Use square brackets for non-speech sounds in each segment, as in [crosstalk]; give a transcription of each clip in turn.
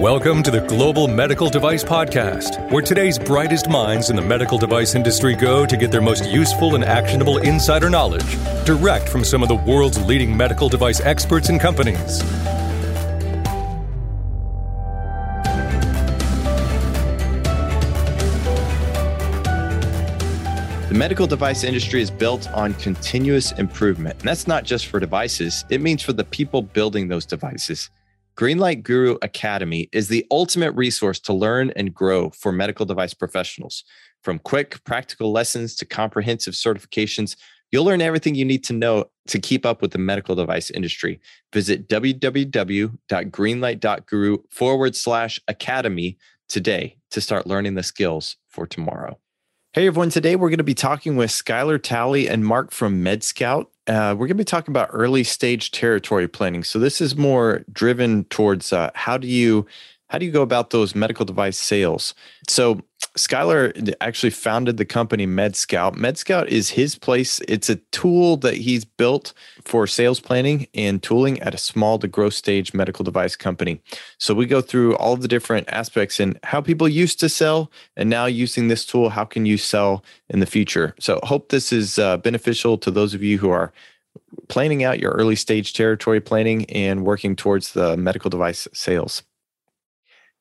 Welcome to the Global Medical Device Podcast, where today's brightest minds in the medical device industry go to get their most useful and actionable insider knowledge direct from some of the world's leading medical device experts and companies. The medical device industry is built on continuous improvement. And that's not just for devices, it means for the people building those devices. Greenlight Guru Academy is the ultimate resource to learn and grow for medical device professionals. From quick, practical lessons to comprehensive certifications, you'll learn everything you need to know to keep up with the medical device industry. Visit www.greenlight.guru forward slash academy today to start learning the skills for tomorrow. Hey everyone, today we're going to be talking with Skylar Talley and Mark from MedScout. Uh, we're going to be talking about early stage territory planning. So this is more driven towards uh, how do you how do you go about those medical device sales? So Skylar actually founded the company MedScout. MedScout is his place. It's a tool that he's built for sales planning and tooling at a small to growth stage medical device company. So we go through all the different aspects and how people used to sell, and now using this tool, how can you sell in the future? So hope this is uh, beneficial to those of you who are planning out your early stage territory planning and working towards the medical device sales.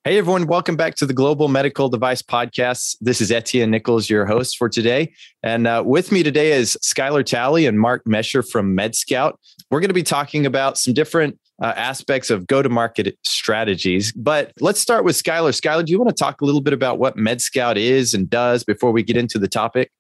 Hey, everyone. Welcome back to the Global Medical Device Podcast. This is Etienne Nichols, your host for today. And uh, with me today is Skylar Talley and Mark Mescher from MedScout. We're going to be talking about some different uh, aspects of go to market strategies. But let's start with Skylar. Skylar, do you want to talk a little bit about what MedScout is and does before we get into the topic?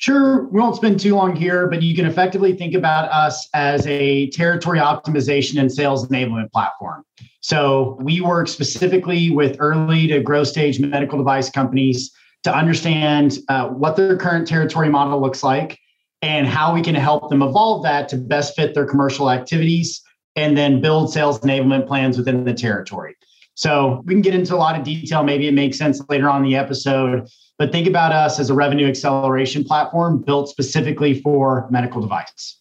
Sure, we won't spend too long here, but you can effectively think about us as a territory optimization and sales enablement platform. So we work specifically with early to growth stage medical device companies to understand uh, what their current territory model looks like and how we can help them evolve that to best fit their commercial activities and then build sales enablement plans within the territory. So we can get into a lot of detail. Maybe it makes sense later on in the episode but think about us as a revenue acceleration platform built specifically for medical device.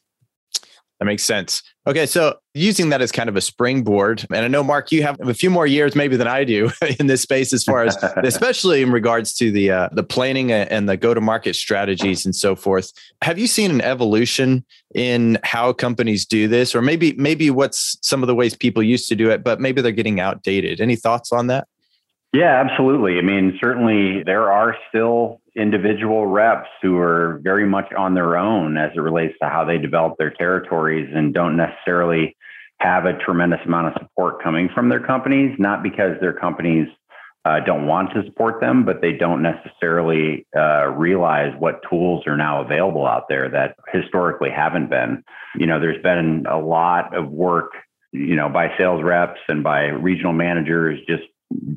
That makes sense. Okay, so using that as kind of a springboard, and I know Mark, you have a few more years maybe than I do [laughs] in this space, as far as [laughs] especially in regards to the uh, the planning and the go to market strategies and so forth. Have you seen an evolution in how companies do this, or maybe maybe what's some of the ways people used to do it, but maybe they're getting outdated? Any thoughts on that? Yeah, absolutely. I mean, certainly there are still individual reps who are very much on their own as it relates to how they develop their territories and don't necessarily have a tremendous amount of support coming from their companies, not because their companies uh, don't want to support them, but they don't necessarily uh, realize what tools are now available out there that historically haven't been. You know, there's been a lot of work, you know, by sales reps and by regional managers just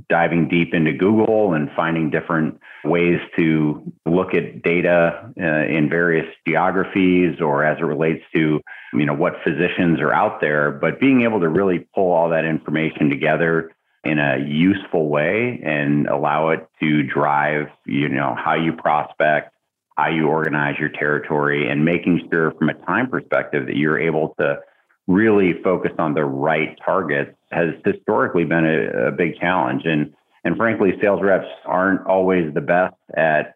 diving deep into Google and finding different ways to look at data uh, in various geographies or as it relates to you know what physicians are out there. But being able to really pull all that information together in a useful way and allow it to drive you know how you prospect how you organize your territory and making sure from a time perspective that you're able to really focused on the right targets has historically been a, a big challenge. And and frankly, sales reps aren't always the best at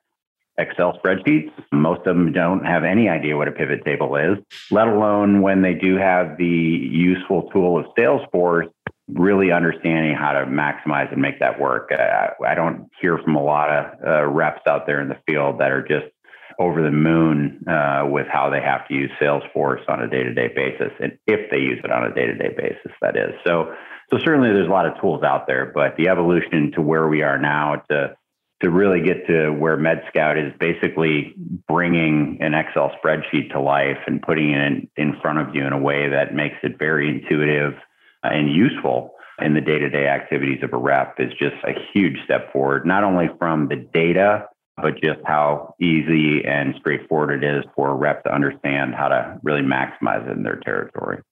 Excel spreadsheets. Most of them don't have any idea what a pivot table is, let alone when they do have the useful tool of Salesforce, really understanding how to maximize and make that work. I, I don't hear from a lot of uh, reps out there in the field that are just over the moon uh, with how they have to use Salesforce on a day-to-day basis, and if they use it on a day-to-day basis, that is. So, so certainly there's a lot of tools out there, but the evolution to where we are now to to really get to where MedScout is basically bringing an Excel spreadsheet to life and putting it in, in front of you in a way that makes it very intuitive and useful in the day-to-day activities of a rep is just a huge step forward, not only from the data but just how easy and straightforward it is for a rep to understand how to really maximize it in their territory.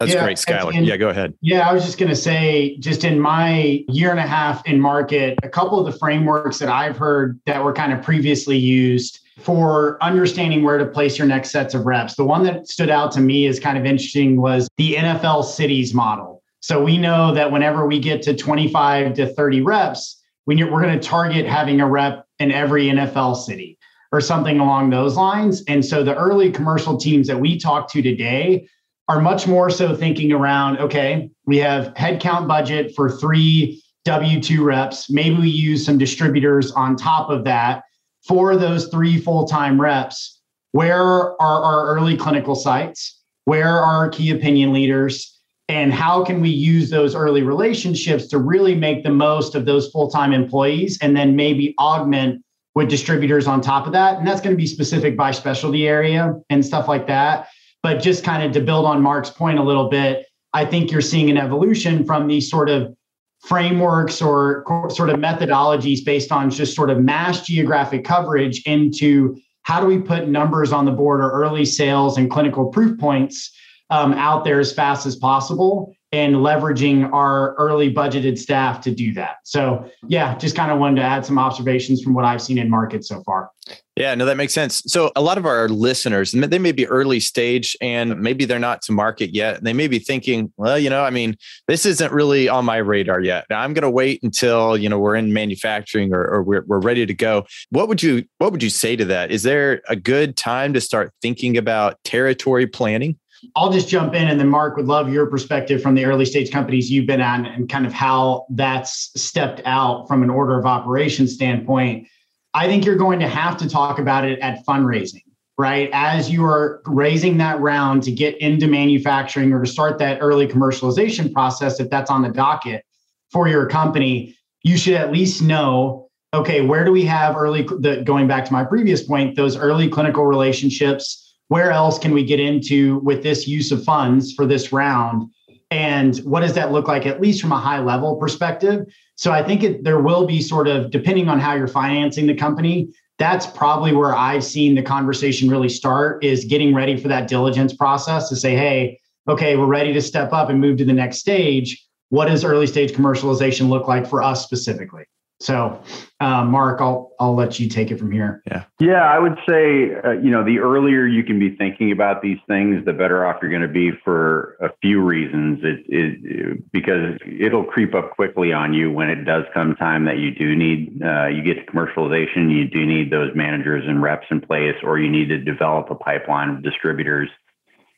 That's yeah, great, Skylar. And, yeah, go ahead. Yeah, I was just going to say, just in my year and a half in market, a couple of the frameworks that I've heard that were kind of previously used for understanding where to place your next sets of reps. The one that stood out to me as kind of interesting was the NFL cities model. So we know that whenever we get to 25 to 30 reps, we're going to target having a rep in every NFL city or something along those lines. And so the early commercial teams that we talk to today are much more so thinking around okay, we have headcount budget for three W2 reps. Maybe we use some distributors on top of that for those three full time reps. Where are our early clinical sites? Where are our key opinion leaders? And how can we use those early relationships to really make the most of those full time employees and then maybe augment with distributors on top of that? And that's going to be specific by specialty area and stuff like that. But just kind of to build on Mark's point a little bit, I think you're seeing an evolution from these sort of frameworks or sort of methodologies based on just sort of mass geographic coverage into how do we put numbers on the board or early sales and clinical proof points um, out there as fast as possible and leveraging our early budgeted staff to do that. So, yeah, just kind of wanted to add some observations from what I've seen in market so far. Yeah, no, that makes sense. So, a lot of our listeners, they may be early stage and maybe they're not to market yet. They may be thinking, well, you know, I mean, this isn't really on my radar yet. I'm going to wait until you know we're in manufacturing or, or we're, we're ready to go. What would you What would you say to that? Is there a good time to start thinking about territory planning? I'll just jump in and then Mark would love your perspective from the early stage companies you've been on and kind of how that's stepped out from an order of operations standpoint. I think you're going to have to talk about it at fundraising, right? As you are raising that round to get into manufacturing or to start that early commercialization process, if that's on the docket for your company, you should at least know okay, where do we have early, the, going back to my previous point, those early clinical relationships where else can we get into with this use of funds for this round? And what does that look like, at least from a high level perspective? So I think it, there will be sort of, depending on how you're financing the company, that's probably where I've seen the conversation really start is getting ready for that diligence process to say, hey, okay, we're ready to step up and move to the next stage. What does early stage commercialization look like for us specifically? So, uh, Mark, I'll I'll let you take it from here. Yeah, yeah, I would say uh, you know the earlier you can be thinking about these things, the better off you're going to be for a few reasons. It, it because it'll creep up quickly on you when it does come time that you do need uh, you get to commercialization. You do need those managers and reps in place, or you need to develop a pipeline of distributors.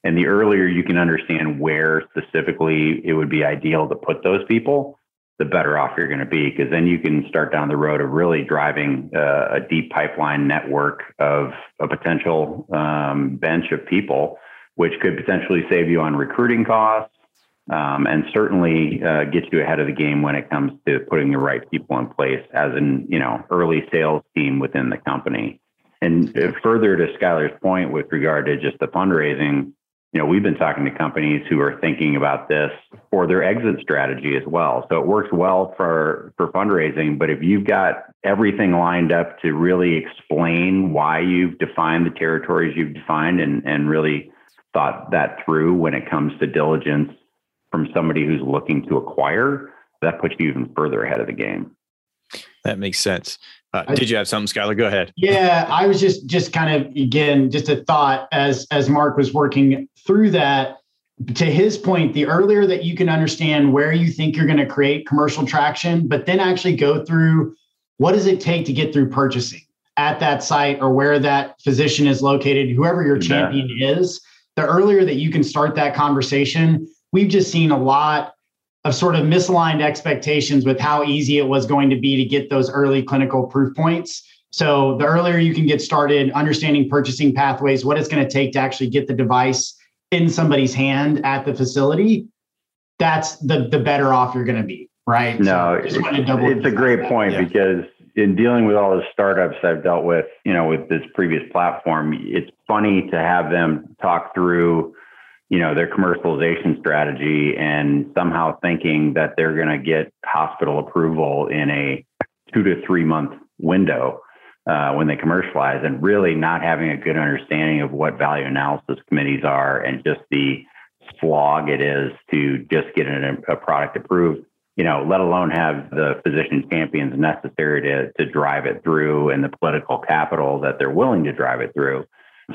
And the earlier you can understand where specifically it would be ideal to put those people, the better off you're going to be because then you can start down the road of really driving uh, a deep pipeline network of a potential um, bench of people, which could potentially save you on recruiting costs um, and certainly uh, get you ahead of the game when it comes to putting the right people in place as an you know early sales team within the company. And uh, further to Skylar's point with regard to just the fundraising, you know, we've been talking to companies who are thinking about this for their exit strategy as well. So it works well for for fundraising, but if you've got everything lined up to really explain why you've defined the territories you've defined and and really thought that through when it comes to diligence from somebody who's looking to acquire, that puts you even further ahead of the game. That makes sense. Uh, did you have something, Skylar? Go ahead. Yeah, I was just just kind of again just a thought as as Mark was working through that. To his point, the earlier that you can understand where you think you're going to create commercial traction, but then actually go through what does it take to get through purchasing at that site or where that physician is located, whoever your champion yeah. is. The earlier that you can start that conversation, we've just seen a lot of sort of misaligned expectations with how easy it was going to be to get those early clinical proof points. So the earlier you can get started understanding purchasing pathways, what it's going to take to actually get the device in somebody's hand at the facility, that's the the better off you're going to be, right? No, so it's a great point yeah. because in dealing with all the startups I've dealt with, you know, with this previous platform, it's funny to have them talk through you know their commercialization strategy and somehow thinking that they're going to get hospital approval in a two to three month window uh, when they commercialize and really not having a good understanding of what value analysis committees are and just the slog it is to just get a, a product approved you know let alone have the physician champions necessary to, to drive it through and the political capital that they're willing to drive it through.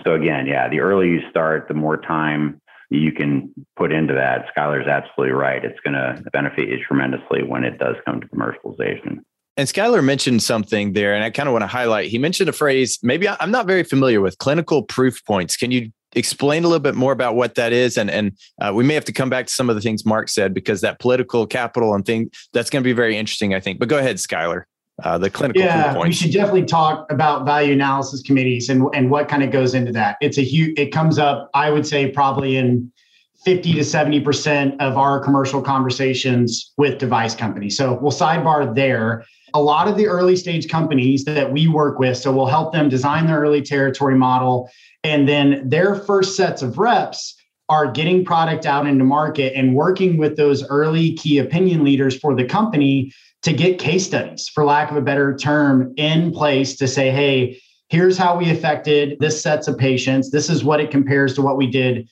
So again yeah the earlier you start the more time you can put into that. Skylar's absolutely right. It's going to benefit you tremendously when it does come to commercialization. And Skylar mentioned something there, and I kind of want to highlight. He mentioned a phrase, maybe I'm not very familiar with clinical proof points. Can you explain a little bit more about what that is? And and uh, we may have to come back to some of the things Mark said because that political capital and thing that's going to be very interesting, I think. But go ahead, Skylar. Uh, the clinical yeah, we should definitely talk about value analysis committees and and what kind of goes into that. It's a huge. It comes up, I would say, probably in 50 to 70% of our commercial conversations with device companies. So we'll sidebar there a lot of the early stage companies that we work with, so we'll help them design their early territory model. And then their first sets of reps are getting product out into market and working with those early key opinion leaders for the company to get case studies, for lack of a better term, in place to say, hey, here's how we affected this sets of patients. This is what it compares to what we did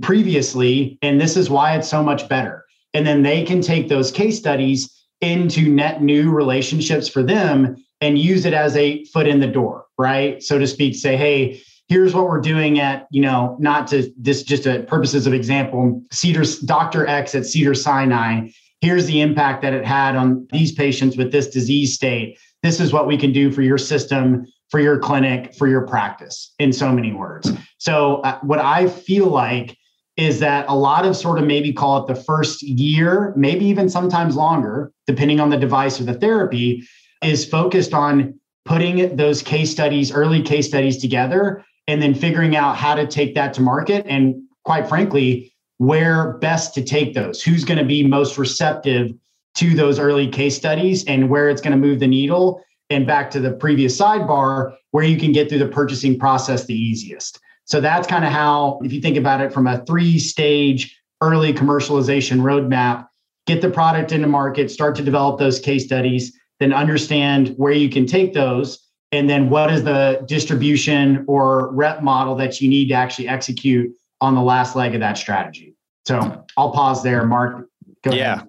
previously. And this is why it's so much better. And then they can take those case studies into net new relationships for them and use it as a foot in the door, right? So to speak, say, hey, here's what we're doing at, you know, not to this just a purposes of example, Cedars, Dr. X at Cedars-Sinai. Here's the impact that it had on these patients with this disease state. This is what we can do for your system, for your clinic, for your practice, in so many words. So, uh, what I feel like is that a lot of sort of maybe call it the first year, maybe even sometimes longer, depending on the device or the therapy, is focused on putting those case studies, early case studies together, and then figuring out how to take that to market. And quite frankly, where best to take those, who's going to be most receptive to those early case studies and where it's going to move the needle. And back to the previous sidebar, where you can get through the purchasing process the easiest. So that's kind of how, if you think about it from a three stage early commercialization roadmap, get the product into market, start to develop those case studies, then understand where you can take those. And then what is the distribution or rep model that you need to actually execute on the last leg of that strategy? So I'll pause there, Mark. Go yeah. Ahead.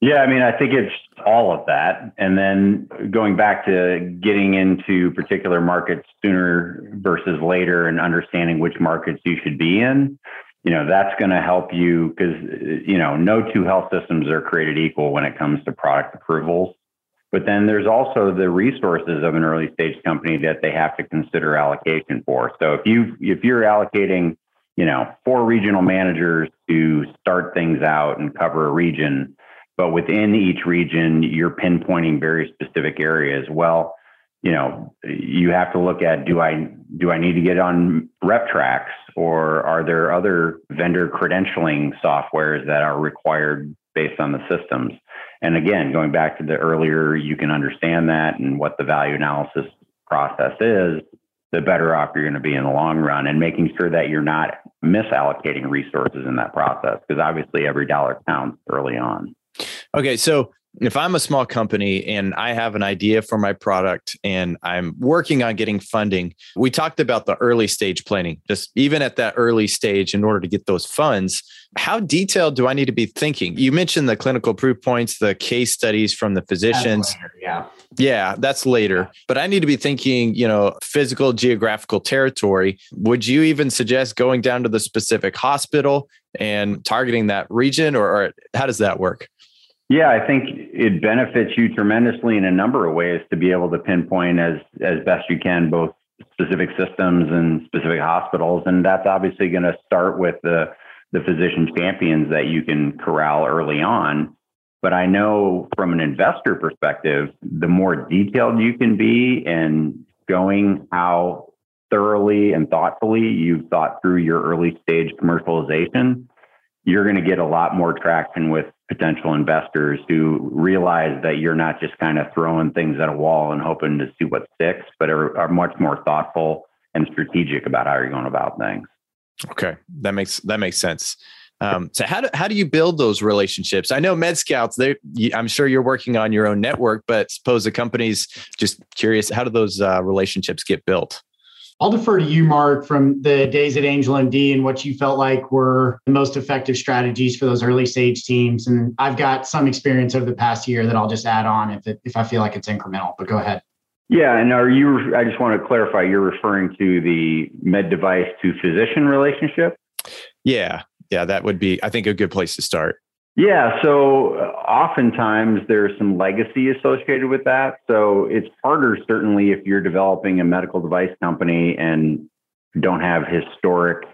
Yeah, I mean, I think it's all of that. And then going back to getting into particular markets sooner versus later and understanding which markets you should be in, you know, that's going to help you because, you know, no two health systems are created equal when it comes to product approvals. But then there's also the resources of an early stage company that they have to consider allocation for. So if you if you're allocating, you know, four regional managers to start things out and cover a region, but within each region, you're pinpointing very specific areas. Well, you know, you have to look at do I do I need to get on Reptrax or are there other vendor credentialing softwares that are required based on the systems? And again, going back to the earlier you can understand that and what the value analysis process is, the better off you're going to be in the long run and making sure that you're not misallocating resources in that process because obviously every dollar counts early on. Okay, so if I'm a small company and I have an idea for my product and I'm working on getting funding, we talked about the early stage planning, just even at that early stage in order to get those funds. How detailed do I need to be thinking? You mentioned the clinical proof points, the case studies from the physicians. yeah. Yeah, that's later. But I need to be thinking, you know, physical geographical territory. Would you even suggest going down to the specific hospital and targeting that region or, or how does that work? Yeah, I think it benefits you tremendously in a number of ways to be able to pinpoint as as best you can both specific systems and specific hospitals, and that's obviously going to start with the the physician champions that you can corral early on. But I know from an investor perspective, the more detailed you can be in showing how thoroughly and thoughtfully you've thought through your early stage commercialization, you're going to get a lot more traction with potential investors who realize that you're not just kind of throwing things at a wall and hoping to see what sticks, but are, are much more thoughtful and strategic about how you're going about things. Okay, that makes that makes sense. Um, so how do how do you build those relationships? I know MedScout's. They, I'm sure you're working on your own network, but suppose the company's just curious. How do those uh, relationships get built? I'll defer to you, Mark, from the days at AngelMD and what you felt like were the most effective strategies for those early stage teams. And I've got some experience over the past year that I'll just add on if it, if I feel like it's incremental. But go ahead. Yeah, and are you? I just want to clarify. You're referring to the med device to physician relationship. Yeah, yeah, that would be, I think, a good place to start. Yeah. So uh, oftentimes there's some legacy associated with that. So it's harder, certainly, if you're developing a medical device company and don't have historic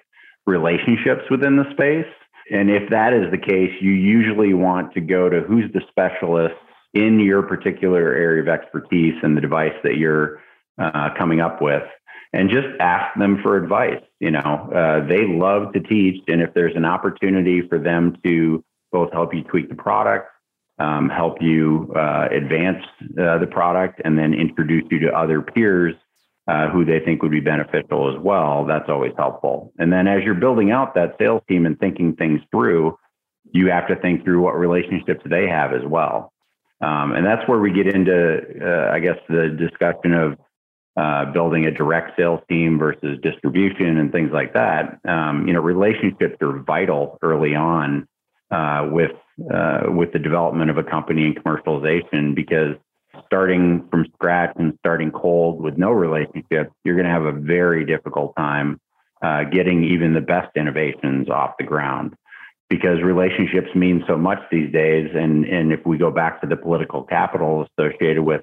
relationships within the space. And if that is the case, you usually want to go to who's the specialist in your particular area of expertise and the device that you're uh, coming up with and just ask them for advice. You know, uh, they love to teach. And if there's an opportunity for them to both help you tweak the product, um, help you uh, advance uh, the product, and then introduce you to other peers uh, who they think would be beneficial as well. That's always helpful. And then as you're building out that sales team and thinking things through, you have to think through what relationships they have as well. Um, and that's where we get into, uh, I guess, the discussion of uh, building a direct sales team versus distribution and things like that. Um, you know, relationships are vital early on uh, with uh, with the development of a company and commercialization because starting from scratch and starting cold with no relationship, you're going to have a very difficult time uh, getting even the best innovations off the ground because relationships mean so much these days. And, and if we go back to the political capital associated with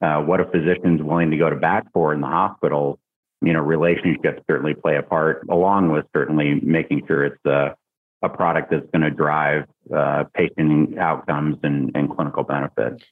uh, what a physician's willing to go to bat for in the hospital, you know, relationships certainly play a part, along with certainly making sure it's a, a product that's going to drive uh, patient outcomes and, and clinical benefit.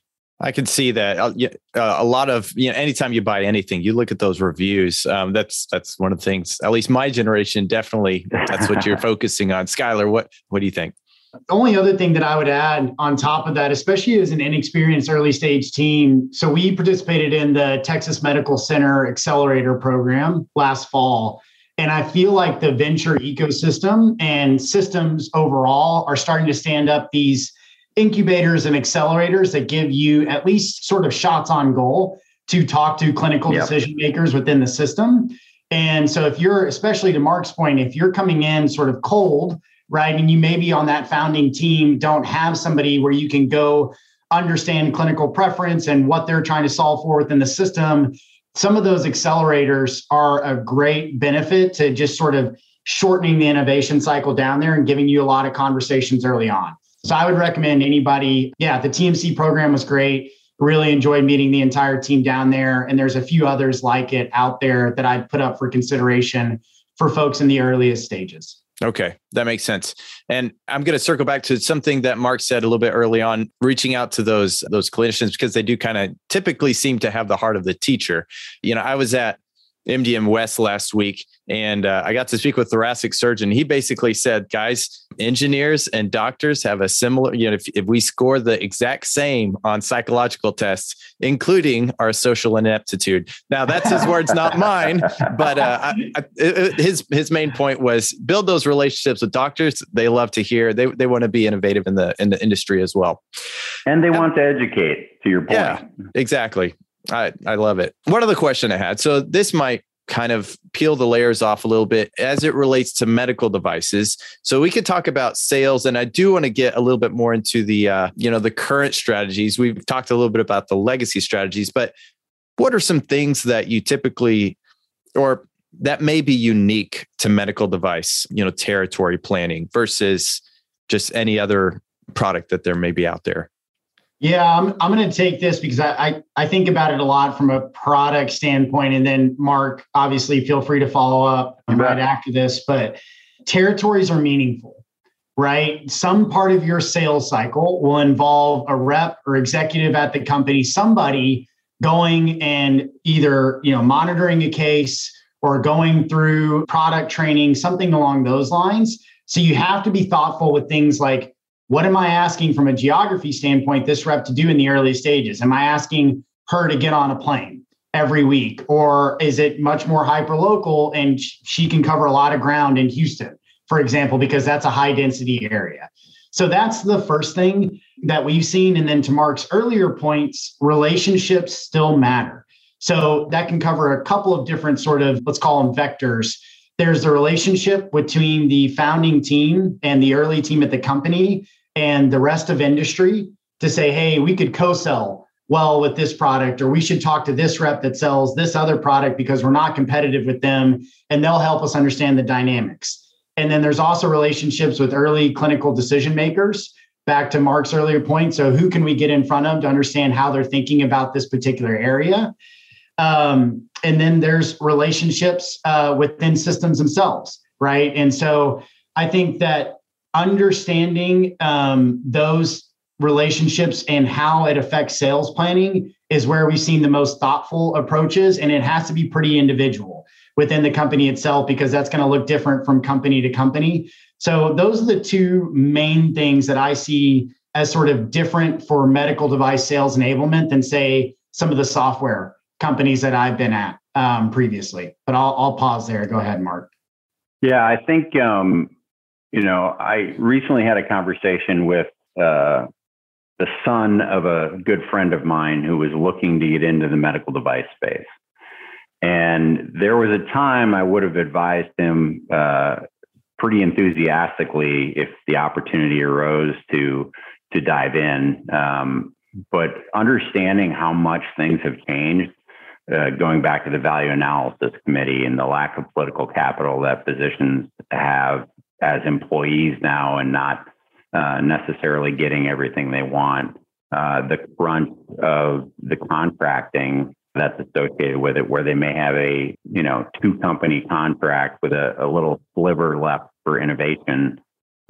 I can see that. Uh, uh, a lot of you know anytime you buy anything you look at those reviews um, that's that's one of the things at least my generation definitely that's what you're [laughs] focusing on. Skylar what what do you think? The only other thing that I would add on top of that especially as an inexperienced early stage team so we participated in the Texas Medical Center accelerator program last fall and I feel like the venture ecosystem and systems overall are starting to stand up these incubators and accelerators that give you at least sort of shots on goal to talk to clinical yep. decision makers within the system. And so, if you're, especially to Mark's point, if you're coming in sort of cold, right, and you maybe on that founding team don't have somebody where you can go understand clinical preference and what they're trying to solve for within the system, some of those accelerators are a great benefit to just sort of shortening the innovation cycle down there and giving you a lot of conversations early on. So I would recommend anybody. Yeah, the TMC program was great. Really enjoyed meeting the entire team down there. And there's a few others like it out there that I'd put up for consideration for folks in the earliest stages. Okay, that makes sense. And I'm going to circle back to something that Mark said a little bit early on, reaching out to those those clinicians because they do kind of typically seem to have the heart of the teacher. You know, I was at MDM West last week, and uh, I got to speak with thoracic surgeon. He basically said, guys, engineers and doctors have a similar, you know, if, if we score the exact same on psychological tests, including our social ineptitude. Now that's his words, not [laughs] mine. But uh, I, I, his his main point was build those relationships with doctors. They love to hear. They they want to be innovative in the in the industry as well, and they want to educate. To your point, yeah, exactly. I, I love it. One other question I had. So this might kind of peel the layers off a little bit as it relates to medical devices. So we could talk about sales, and I do want to get a little bit more into the uh, you know the current strategies. We've talked a little bit about the legacy strategies, but what are some things that you typically or that may be unique to medical device, you know, territory planning versus just any other product that there may be out there? Yeah, I'm, I'm going to take this because I, I, I think about it a lot from a product standpoint. And then, Mark, obviously, feel free to follow up right after this. But territories are meaningful, right? Some part of your sales cycle will involve a rep or executive at the company, somebody going and either you know monitoring a case or going through product training, something along those lines. So you have to be thoughtful with things like what am I asking from a geography standpoint this rep to do in the early stages? Am I asking her to get on a plane every week? Or is it much more hyper local and she can cover a lot of ground in Houston, for example, because that's a high density area? So that's the first thing that we've seen. And then to Mark's earlier points, relationships still matter. So that can cover a couple of different sort of, let's call them vectors. There's the relationship between the founding team and the early team at the company and the rest of industry to say, hey, we could co-sell well with this product, or we should talk to this rep that sells this other product because we're not competitive with them, and they'll help us understand the dynamics. And then there's also relationships with early clinical decision makers. Back to Mark's earlier point. So, who can we get in front of to understand how they're thinking about this particular area? Um, and then there's relationships uh, within systems themselves, right? And so, I think that understanding um, those relationships and how it affects sales planning is where we've seen the most thoughtful approaches. And it has to be pretty individual within the company itself because that's going to look different from company to company. So, those are the two main things that I see as sort of different for medical device sales enablement than, say, some of the software companies that I've been at um, previously. But I'll, I'll pause there. Go ahead, Mark. Yeah, I think um, you know, I recently had a conversation with uh, the son of a good friend of mine who was looking to get into the medical device space. And there was a time I would have advised him uh, pretty enthusiastically if the opportunity arose to to dive in. Um, but understanding how much things have changed, uh, going back to the value analysis committee and the lack of political capital that physicians have as employees now and not uh, necessarily getting everything they want. Uh, the crunch of the contracting that's associated with it, where they may have a you know two company contract with a, a little sliver left for innovation.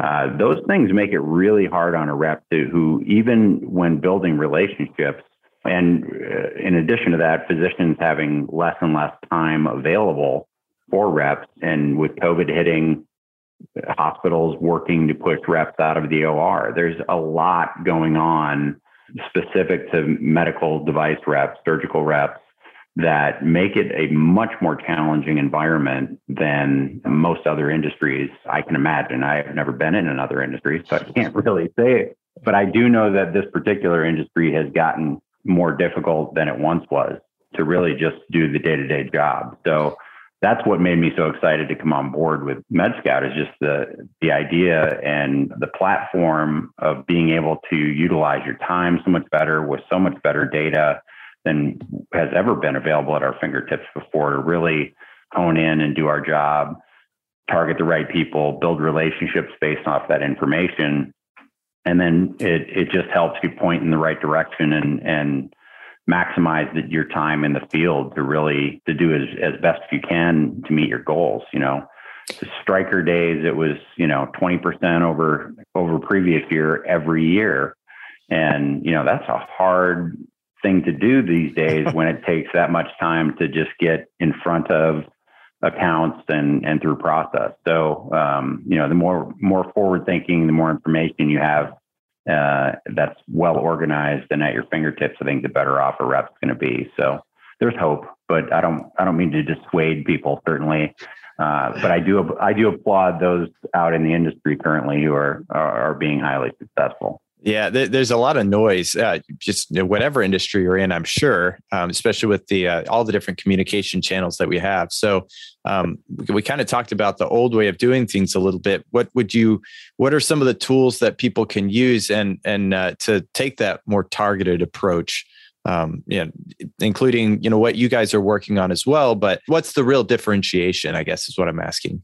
Uh, those things make it really hard on a rep to who even when building relationships and uh, in addition to that physicians having less and less time available for reps and with covid hitting hospitals working to push reps out of the OR. There's a lot going on specific to medical device reps, surgical reps that make it a much more challenging environment than most other industries I can imagine. I've never been in another industry, so I can't really say But I do know that this particular industry has gotten more difficult than it once was to really just do the day to day job. So that's what made me so excited to come on board with MedScout is just the the idea and the platform of being able to utilize your time so much better with so much better data than has ever been available at our fingertips before to really hone in and do our job, target the right people, build relationships based off that information. And then it it just helps you point in the right direction and and maximize the, your time in the field to really to do as, as best you can to meet your goals you know. The Stryker days it was you know 20% over over previous year every year. And you know that's a hard thing to do these days [laughs] when it takes that much time to just get in front of accounts and and through process so um, you know the more more forward thinking the more information you have uh, that's well organized and at your fingertips, I think the better off a rep's going to be. So there's hope, but I don't I don't mean to dissuade people certainly. Uh, but I do I do applaud those out in the industry currently who are are, are being highly successful. Yeah, there's a lot of noise. Uh, just you know, whatever industry you're in, I'm sure, um, especially with the uh, all the different communication channels that we have. So um, we, we kind of talked about the old way of doing things a little bit. What would you? What are some of the tools that people can use and and uh, to take that more targeted approach? Um, you know, including you know what you guys are working on as well. But what's the real differentiation? I guess is what I'm asking.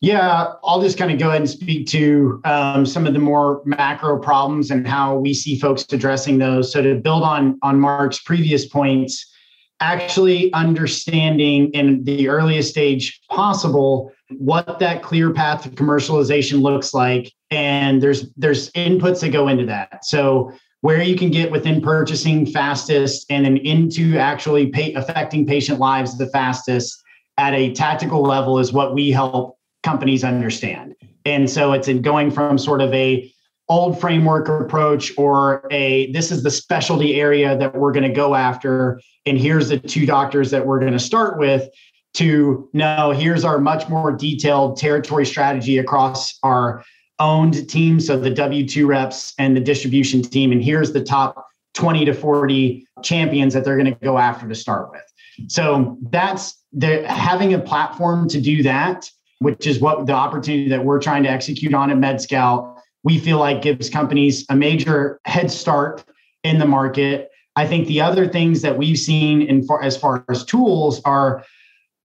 Yeah, I'll just kind of go ahead and speak to um, some of the more macro problems and how we see folks addressing those. So to build on on Mark's previous points, actually understanding in the earliest stage possible what that clear path to commercialization looks like, and there's there's inputs that go into that. So where you can get within purchasing fastest and then into actually pay, affecting patient lives the fastest at a tactical level is what we help companies understand. And so it's in going from sort of a old framework approach or a this is the specialty area that we're going to go after and here's the two doctors that we're going to start with to no here's our much more detailed territory strategy across our owned team so the w2 reps and the distribution team and here's the top 20 to 40 champions that they're going to go after to start with so that's the having a platform to do that which is what the opportunity that we're trying to execute on at MedScout, we feel like gives companies a major head start in the market. I think the other things that we've seen in far, as far as tools are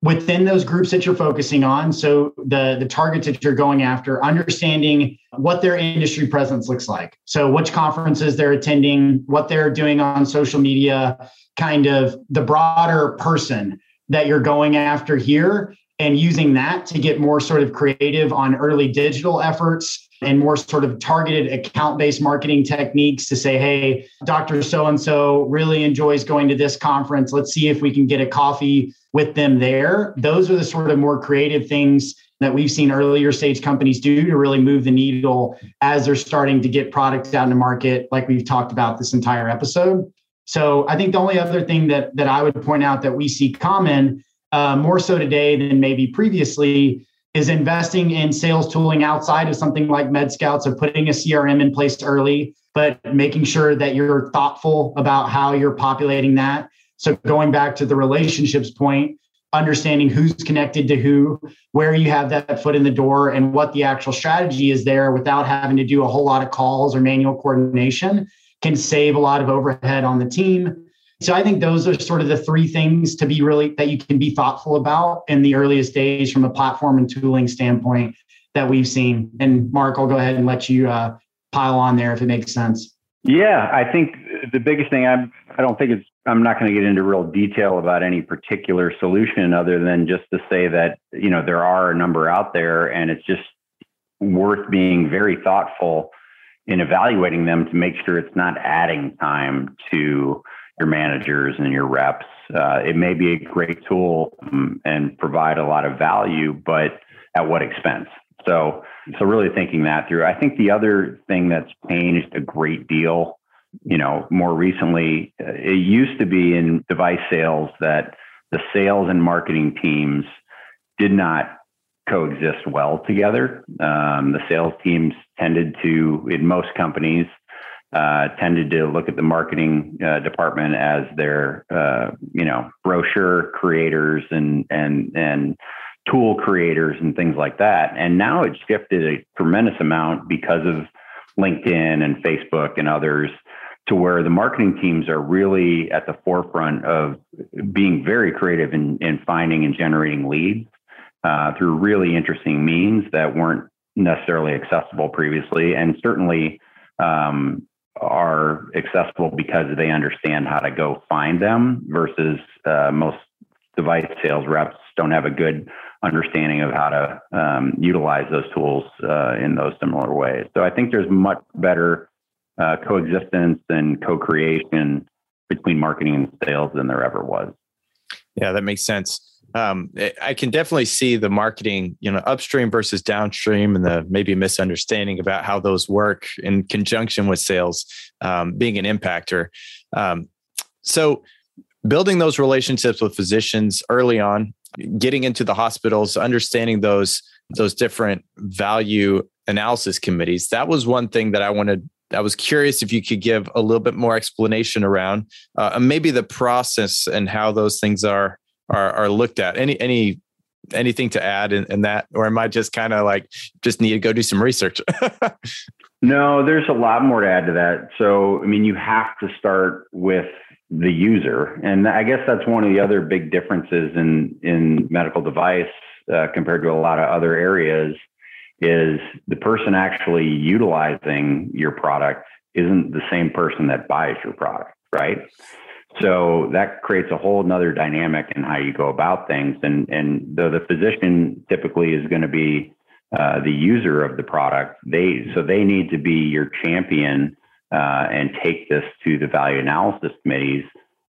within those groups that you're focusing on. So the the targets that you're going after understanding what their industry presence looks like. So which conferences they're attending what they're doing on social media kind of the broader person that you're going after here and using that to get more sort of creative on early digital efforts and more sort of targeted account based marketing techniques to say, hey, Dr. So and so really enjoys going to this conference. Let's see if we can get a coffee with them there. Those are the sort of more creative things that we've seen earlier stage companies do to really move the needle as they're starting to get products out in the market, like we've talked about this entire episode. So I think the only other thing that that I would point out that we see common uh, more so today than maybe previously is investing in sales tooling outside of something like MedScouts of putting a CRM in place early, but making sure that you're thoughtful about how you're populating that. So going back to the relationships point, understanding who's connected to who, where you have that foot in the door, and what the actual strategy is there without having to do a whole lot of calls or manual coordination can save a lot of overhead on the team so I think those are sort of the three things to be really that you can be thoughtful about in the earliest days from a platform and tooling standpoint that we've seen. And Mark, I'll go ahead and let you uh, pile on there if it makes sense. Yeah, I think the biggest thing I'm I don't think it's I'm not going to get into real detail about any particular solution other than just to say that you know there are a number out there and it's just worth being very thoughtful in evaluating them to make sure it's not adding time to your managers and your reps. Uh, it may be a great tool um, and provide a lot of value, but at what expense? So, so really thinking that through. I think the other thing that's changed a great deal, you know, more recently, uh, it used to be in device sales that the sales and marketing teams did not coexist well together. Um, the sales teams tended to, in most companies, uh, tended to look at the marketing uh, department as their, uh, you know, brochure creators and and and tool creators and things like that. And now it's shifted a tremendous amount because of LinkedIn and Facebook and others to where the marketing teams are really at the forefront of being very creative in, in finding and generating leads uh, through really interesting means that weren't necessarily accessible previously. And certainly, um, are accessible because they understand how to go find them versus uh, most device sales reps don't have a good understanding of how to um, utilize those tools uh, in those similar ways. So I think there's much better uh, coexistence and co-creation between marketing and sales than there ever was. Yeah, that makes sense um, I can definitely see the marketing, you know, upstream versus downstream, and the maybe misunderstanding about how those work in conjunction with sales um, being an impactor. Um, so, building those relationships with physicians early on, getting into the hospitals, understanding those those different value analysis committees. That was one thing that I wanted I was curious if you could give a little bit more explanation around uh, maybe the process and how those things are are, are looked at. Any any anything to add in, in that, or am I just kind of like just need to go do some research? [laughs] no, there's a lot more to add to that. So I mean, you have to start with the user, and I guess that's one of the other big differences in in medical device uh, compared to a lot of other areas. Is the person actually utilizing your product isn't the same person that buys your product, right? So that creates a whole nother dynamic in how you go about things. And, and though the physician typically is going to be uh, the user of the product, they so they need to be your champion uh, and take this to the value analysis committees.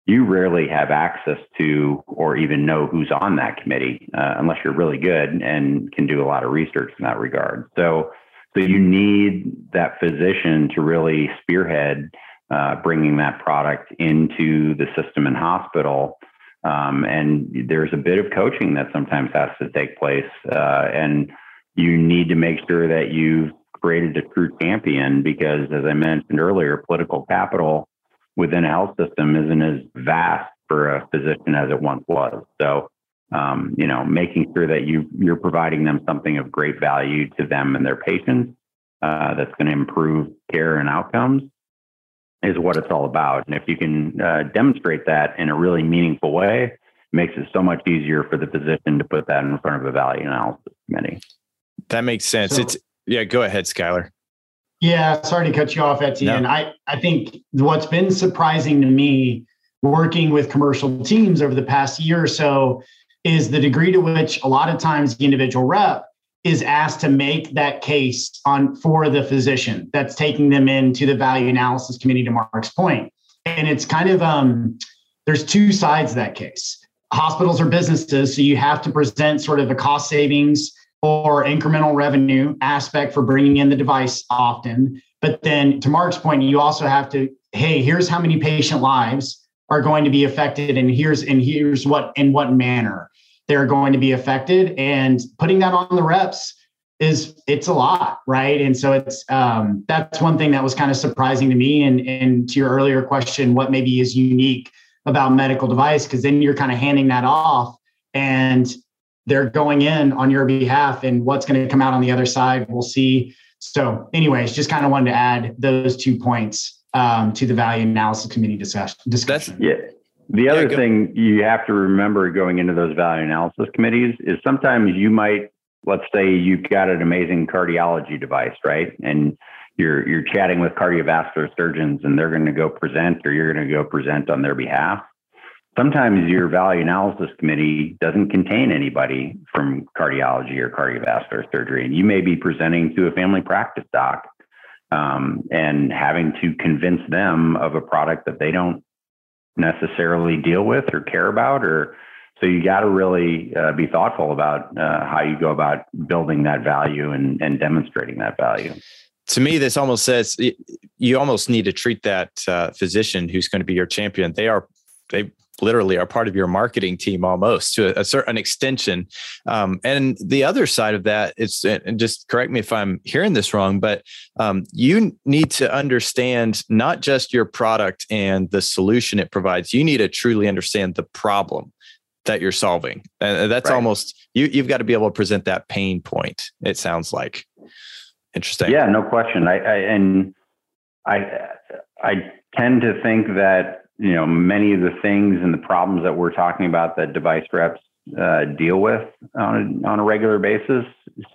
You rarely have access to or even know who's on that committee uh, unless you're really good and can do a lot of research in that regard. So, so you need that physician to really spearhead uh, bringing that product into the system and hospital. Um, and there's a bit of coaching that sometimes has to take place. Uh, and you need to make sure that you've created a true champion because, as I mentioned earlier, political capital within a health system isn't as vast for a physician as it once was. So, um, you know, making sure that you you're providing them something of great value to them and their patients uh, that's going to improve care and outcomes is what it's all about. And if you can uh, demonstrate that in a really meaningful way, it makes it so much easier for the physician to put that in front of a value analysis committee. That makes sense. So, it's yeah. Go ahead, Skylar. Yeah, sorry to cut you off, Etienne. No. I I think what's been surprising to me working with commercial teams over the past year or so is the degree to which a lot of times the individual rep is asked to make that case on for the physician that's taking them into the value analysis committee to Mark's point. And it's kind of um, there's two sides that case. Hospitals are businesses, so you have to present sort of a cost savings or incremental revenue aspect for bringing in the device often. But then to Mark's point, you also have to, hey, here's how many patient lives are going to be affected and here's and here's what in what manner they're going to be affected and putting that on the reps is it's a lot right and so it's um, that's one thing that was kind of surprising to me and and to your earlier question what maybe is unique about medical device because then you're kind of handing that off and they're going in on your behalf and what's going to come out on the other side we'll see so anyways just kind of wanted to add those two points um, to the value analysis committee discussion. discussion. yeah. The other yeah, thing you have to remember going into those value analysis committees is sometimes you might, let's say you've got an amazing cardiology device, right? And you're you're chatting with cardiovascular surgeons and they're going to go present or you're going to go present on their behalf. Sometimes your value analysis committee doesn't contain anybody from cardiology or cardiovascular surgery, and you may be presenting to a family practice doc um, and having to convince them of a product that they don't necessarily deal with or care about or so you got to really uh, be thoughtful about uh, how you go about building that value and, and demonstrating that value. To me this almost says you almost need to treat that uh, physician who's going to be your champion. They are they literally are part of your marketing team almost to a, a certain extension. Um, and the other side of that is, and just correct me if I'm hearing this wrong, but um, you need to understand not just your product and the solution it provides. You need to truly understand the problem that you're solving, and that's right. almost you. You've got to be able to present that pain point. It sounds like interesting. Yeah, no question. I, I and I I tend to think that you know, many of the things and the problems that we're talking about that device reps uh, deal with on a, on a regular basis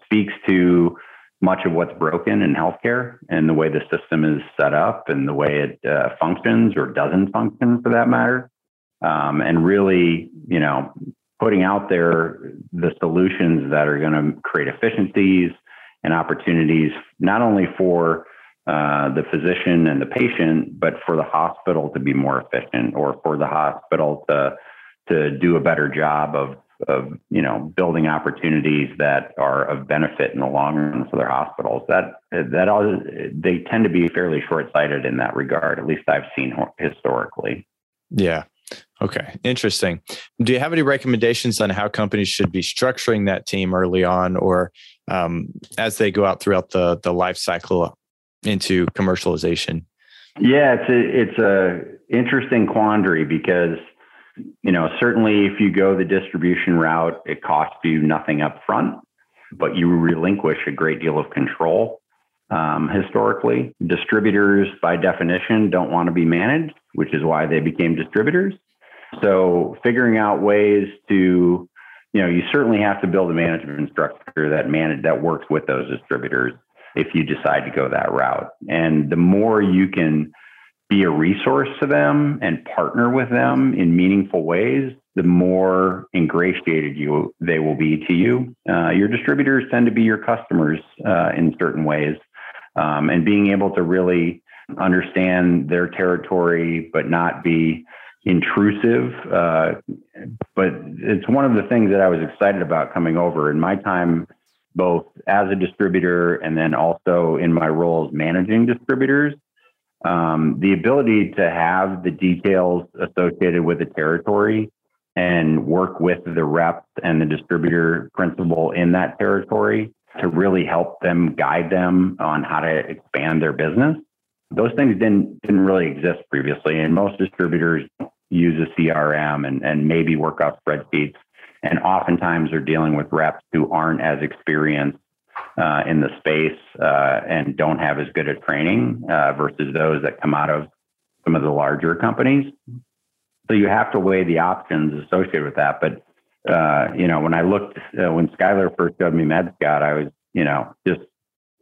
speaks to much of what's broken in healthcare and the way the system is set up and the way it uh, functions or doesn't function for that matter. Um, and really, you know, putting out there the solutions that are going to create efficiencies and opportunities, not only for uh, the physician and the patient, but for the hospital to be more efficient or for the hospital to to do a better job of of you know building opportunities that are of benefit in the long run for their hospitals. That that all they tend to be fairly short sighted in that regard. At least I've seen historically. Yeah. Okay, interesting. Do you have any recommendations on how companies should be structuring that team early on, or um, as they go out throughout the the life cycle into commercialization? Yeah, it's a it's a interesting quandary because you know certainly if you go the distribution route, it costs you nothing up front, but you relinquish a great deal of control. Um, historically, distributors by definition don't want to be managed, which is why they became distributors. So figuring out ways to you know, you certainly have to build a management structure that manage that works with those distributors if you decide to go that route. And the more you can be a resource to them and partner with them in meaningful ways, the more ingratiated you they will be to you. Uh, your distributors tend to be your customers uh, in certain ways, um, and being able to really understand their territory but not be intrusive. Uh, but it's one of the things that I was excited about coming over in my time both as a distributor and then also in my role as managing distributors. Um, the ability to have the details associated with the territory and work with the rep and the distributor principal in that territory to really help them guide them on how to expand their business. Those things didn't didn't really exist previously, and most distributors use a CRM and, and maybe work off spreadsheets and oftentimes they're dealing with reps who aren't as experienced uh, in the space uh, and don't have as good a training uh, versus those that come out of some of the larger companies. So you have to weigh the options associated with that. But uh, you know, when I looked uh, when Skylar first showed me MedScout, I was you know just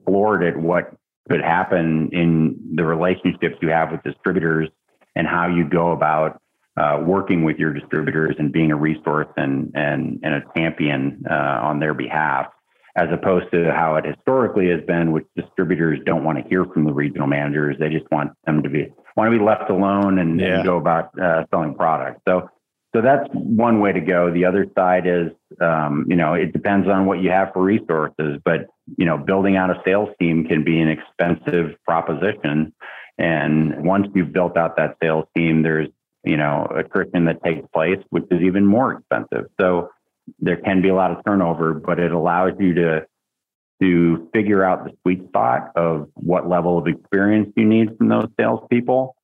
floored at what could happen in the relationships you have with distributors and how you go about uh, working with your distributors and being a resource and and and a champion uh, on their behalf, as opposed to how it historically has been, which distributors don't want to hear from the regional managers. They just want them to be want to be left alone and, yeah. and go about uh, selling products. So so that's one way to go. The other side is, um, you know, it depends on what you have for resources, but you know, building out a sales team can be an expensive proposition. And once you've built out that sales team, there's you know attrition that takes place, which is even more expensive. So there can be a lot of turnover, but it allows you to to figure out the sweet spot of what level of experience you need from those salespeople,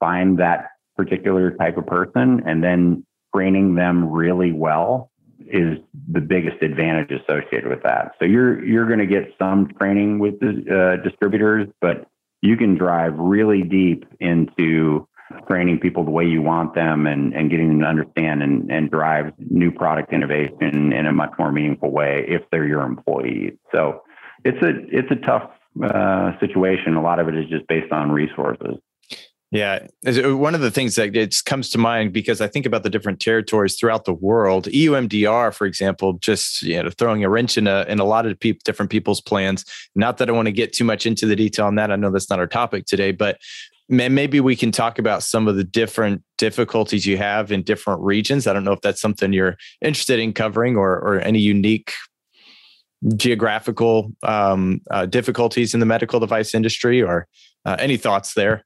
find that particular type of person, and then training them really well is the biggest advantage associated with that. So you're you're going to get some training with the uh, distributors, but you can drive really deep into training people the way you want them and, and getting them to understand and, and drive new product innovation in a much more meaningful way if they're your employees. So it's a it's a tough uh, situation. A lot of it is just based on resources. Yeah, one of the things that it comes to mind because I think about the different territories throughout the world. EUMDR, for example, just you know throwing a wrench in a in a lot of pe- different people's plans. Not that I want to get too much into the detail on that. I know that's not our topic today, but maybe we can talk about some of the different difficulties you have in different regions. I don't know if that's something you're interested in covering or or any unique geographical um, uh, difficulties in the medical device industry or uh, any thoughts there.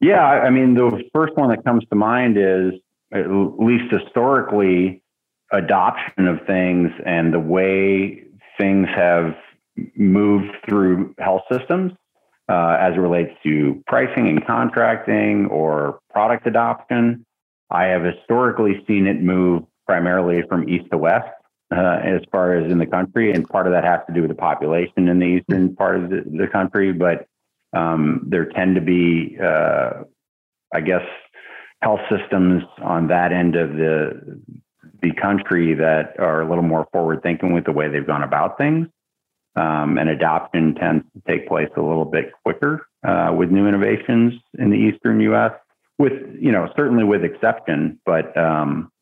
Yeah, I mean, the first one that comes to mind is at least historically adoption of things and the way things have moved through health systems uh, as it relates to pricing and contracting or product adoption. I have historically seen it move primarily from east to west uh, as far as in the country, and part of that has to do with the population in the eastern part of the, the country. But um, there tend to be, uh, I guess, health systems on that end of the the country that are a little more forward thinking with the way they've gone about things. Um, and adoption tends to take place a little bit quicker uh, with new innovations in the eastern U.S. With you know certainly with exception, but um,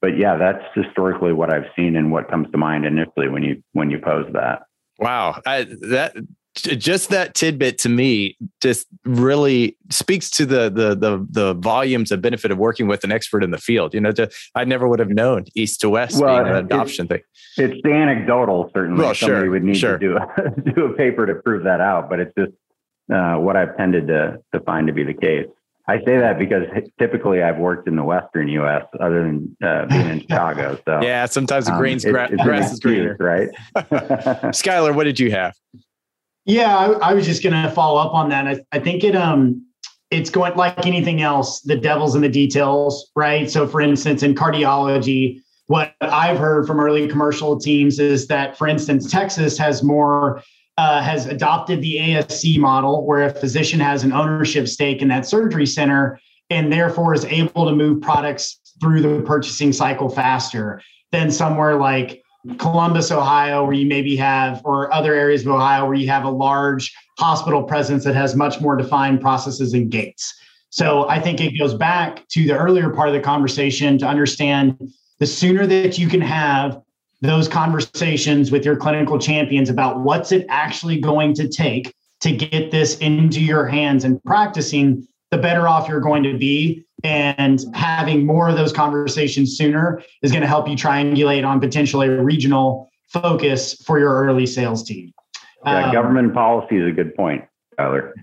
but yeah, that's historically what I've seen and what comes to mind initially when you when you pose that. Wow, I, that just that tidbit to me just really speaks to the the the the volumes of benefit of working with an expert in the field. You know, to, I never would have known east to west well, being an adoption thing. It's anecdotal, certainly. Well, Somebody sure, would need sure. to do a, [laughs] do a paper to prove that out, but it's just uh, what I've tended to to find to be the case. I say that because typically I've worked in the Western U.S. other than uh, being in [laughs] Chicago. So yeah, sometimes the green's um, gra- grass is greener, right? [laughs] Skylar, what did you have? Yeah, I, I was just going to follow up on that. I, I think it um it's going like anything else. The devil's in the details, right? So, for instance, in cardiology, what I've heard from early commercial teams is that, for instance, Texas has more uh, has adopted the ASC model, where a physician has an ownership stake in that surgery center, and therefore is able to move products through the purchasing cycle faster than somewhere like Columbus, Ohio, where you maybe have, or other areas of Ohio where you have a large hospital presence that has much more defined processes and gates. So I think it goes back to the earlier part of the conversation to understand the sooner that you can have those conversations with your clinical champions about what's it actually going to take to get this into your hands and practicing, the better off you're going to be and having more of those conversations sooner is going to help you triangulate on potentially a regional focus for your early sales team. Yeah, um, government policy is a good point, Tyler.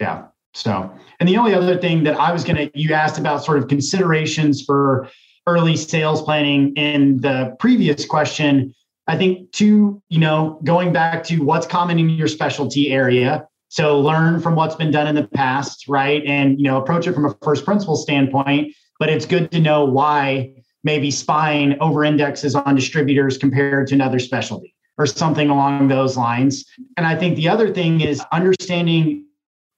Yeah. So, and the only other thing that I was going to, you asked about sort of considerations for early sales planning in the previous question. I think to, you know, going back to what's common in your specialty area, so learn from what's been done in the past, right? And you know, approach it from a first principle standpoint. But it's good to know why maybe spine over indexes on distributors compared to another specialty or something along those lines. And I think the other thing is understanding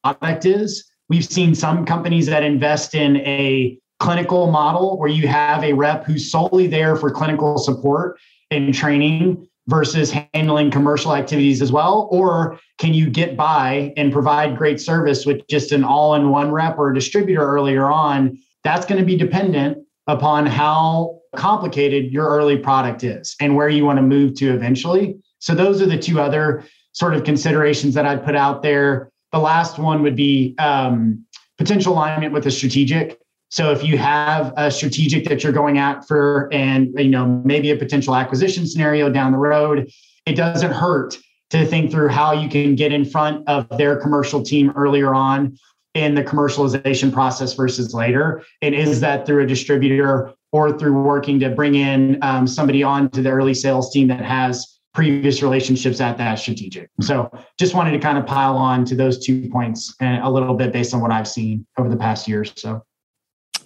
product is. We've seen some companies that invest in a clinical model where you have a rep who's solely there for clinical support and training versus handling commercial activities as well? Or can you get by and provide great service with just an all in one rep or distributor earlier on? That's going to be dependent upon how complicated your early product is and where you want to move to eventually. So, those are the two other sort of considerations that I'd put out there. The last one would be um, potential alignment with a strategic. So if you have a strategic that you're going at for, and you know maybe a potential acquisition scenario down the road, it doesn't hurt to think through how you can get in front of their commercial team earlier on in the commercialization process versus later. And is that through a distributor or through working to bring in um, somebody on to the early sales team that has previous relationships at that strategic. So just wanted to kind of pile on to those two points and a little bit based on what I've seen over the past year or so.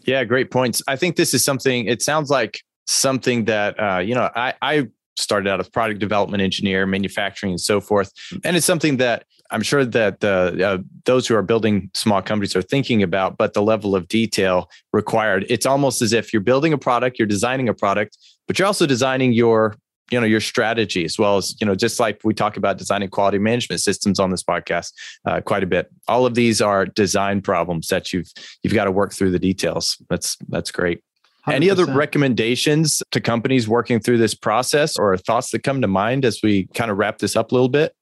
Yeah, great points. I think this is something, it sounds like something that, uh, you know, I, I started out as product development engineer, manufacturing, and so forth. And it's something that I'm sure that uh, those who are building small companies are thinking about, but the level of detail required. It's almost as if you're building a product, you're designing a product, but you're also designing your you know your strategy as well as you know just like we talk about designing quality management systems on this podcast uh, quite a bit. All of these are design problems that you've you've got to work through the details. That's that's great. 100%. any other recommendations to companies working through this process or thoughts that come to mind as we kind of wrap this up a little bit?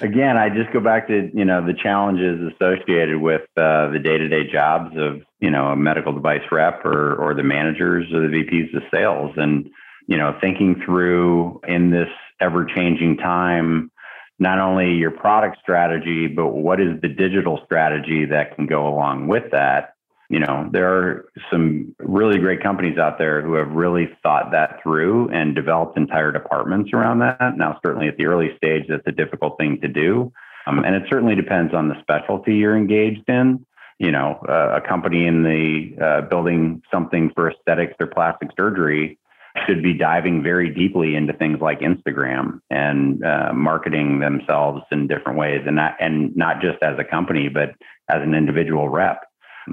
Again i just go back to you know the challenges associated with uh, the day-to-day jobs of you know a medical device rep or or the managers or the vps of sales. And you know, thinking through in this ever changing time, not only your product strategy, but what is the digital strategy that can go along with that? You know, there are some really great companies out there who have really thought that through and developed entire departments around that. Now, certainly at the early stage, that's a difficult thing to do. Um, and it certainly depends on the specialty you're engaged in. You know, uh, a company in the uh, building something for aesthetics or plastic surgery should be diving very deeply into things like Instagram and uh, marketing themselves in different ways, and not and not just as a company, but as an individual rep,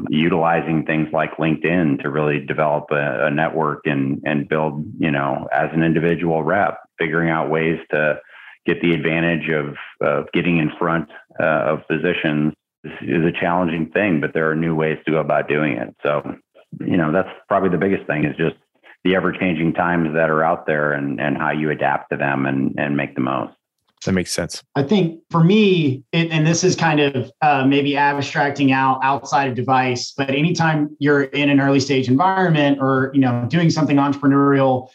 utilizing things like LinkedIn to really develop a, a network and and build, you know, as an individual rep, figuring out ways to get the advantage of of getting in front uh, of physicians is a challenging thing, but there are new ways to go about doing it. So, you know, that's probably the biggest thing is just the ever changing times that are out there and, and how you adapt to them and, and make the most. That makes sense. I think for me, it, and this is kind of uh, maybe abstracting out outside of device, but anytime you're in an early stage environment or you know doing something entrepreneurial,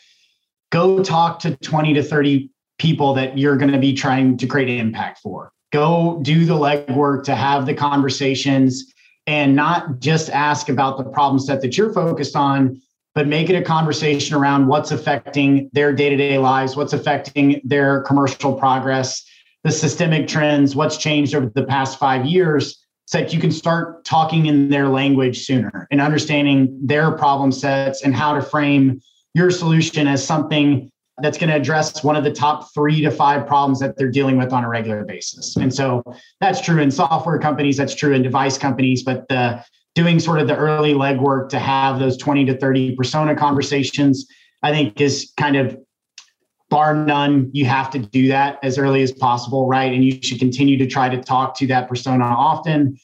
go talk to 20 to 30 people that you're going to be trying to create an impact for. Go do the legwork to have the conversations and not just ask about the problem set that you're focused on, but make it a conversation around what's affecting their day-to-day lives, what's affecting their commercial progress, the systemic trends, what's changed over the past five years, so that you can start talking in their language sooner and understanding their problem sets and how to frame your solution as something that's going to address one of the top three to five problems that they're dealing with on a regular basis. And so that's true in software companies, that's true in device companies, but the doing sort of the early legwork to have those 20 to 30 persona conversations, I think is kind of bar none. You have to do that as early as possible, right? And you should continue to try to talk to that persona often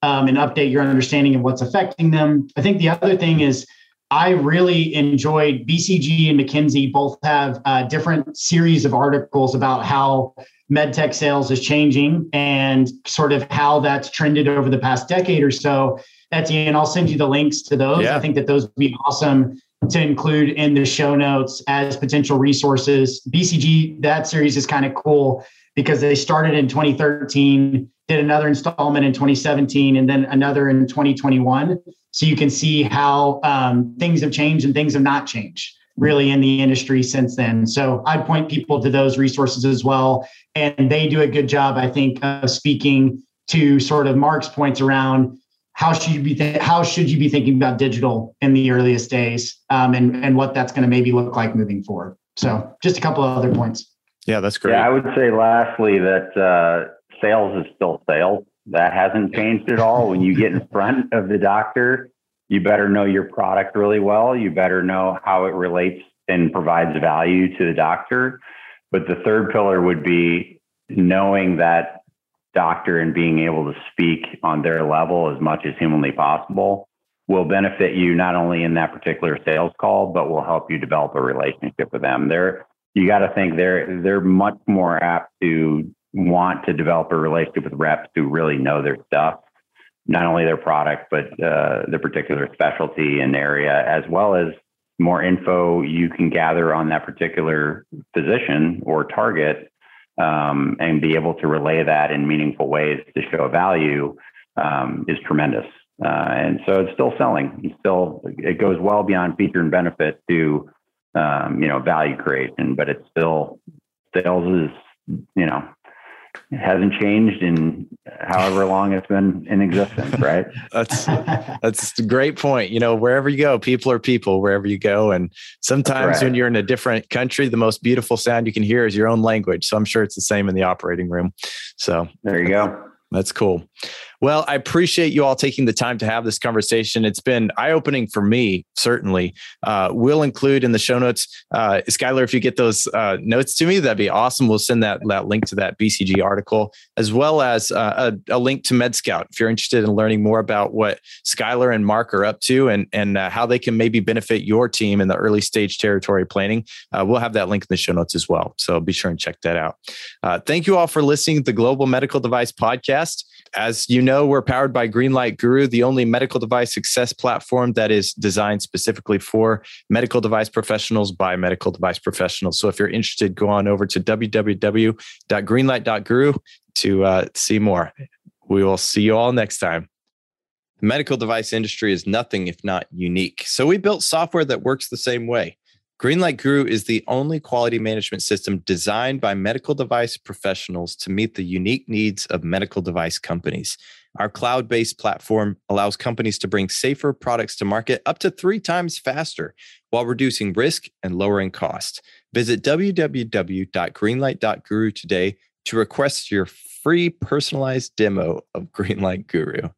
um, and update your understanding of what's affecting them. I think the other thing is, I really enjoyed BCG and McKinsey both have a different series of articles about how medtech sales is changing and sort of how that's trended over the past decade or so. Etienne, I'll send you the links to those. Yeah. I think that those would be awesome to include in the show notes as potential resources. BCG, that series is kind of cool because they started in 2013, did another installment in 2017, and then another in 2021. So you can see how um, things have changed and things have not changed really in the industry since then. So I'd point people to those resources as well. And they do a good job, I think, of speaking to sort of Mark's points around how should you be th- how should you be thinking about digital in the earliest days um, and and what that's going to maybe look like moving forward. So just a couple of other points. Yeah that's great. Yeah i would say lastly that uh, sales is still sales. That hasn't changed at all. When you get in front of the doctor you better know your product really well. You better know how it relates and provides value to the doctor. But the third pillar would be knowing that doctor and being able to speak on their level as much as humanly possible will benefit you not only in that particular sales call, but will help you develop a relationship with them. They're you got to think they're they're much more apt to want to develop a relationship with reps who really know their stuff, not only their product but uh, the particular specialty and area, as well as more info you can gather on that particular physician or target, um, and be able to relay that in meaningful ways to show value um, is tremendous. Uh, and so it's still selling. It's still it goes well beyond feature and benefit to um, you know value creation, but it's still sales is you know it hasn't changed in however long it's been in existence, [laughs] right? that's that's a great point. You know, wherever you go, people are people wherever you go. And sometimes right. when you're in a different country, the most beautiful sound you can hear is your own language. So I'm sure it's the same in the operating room. So there you go. That's cool. Well, I appreciate you all taking the time to have this conversation. It's been eye opening for me, certainly. Uh, we'll include in the show notes, uh, Skylar, if you get those uh, notes to me, that'd be awesome. We'll send that, that link to that BCG article, as well as uh, a, a, link to MedScout if you're interested in learning more about what Skylar and Mark are up to and, and uh, how they can maybe benefit your team in the early stage territory planning. Uh, we'll have that link in the show notes as well. So be sure and check that out. thank you all for listening to the Global Medical Device Podcast. As you know, we're powered by Greenlight Guru, the only medical device success platform that is designed specifically for medical device professionals by medical device professionals. So if you're interested, go on over to www.greenlight.guru to uh, see more. We will see you all next time. The medical device industry is nothing if not unique. So we built software that works the same way. Greenlight Guru is the only quality management system designed by medical device professionals to meet the unique needs of medical device companies. Our cloud based platform allows companies to bring safer products to market up to three times faster while reducing risk and lowering cost. Visit www.greenlight.guru today to request your free personalized demo of Greenlight Guru.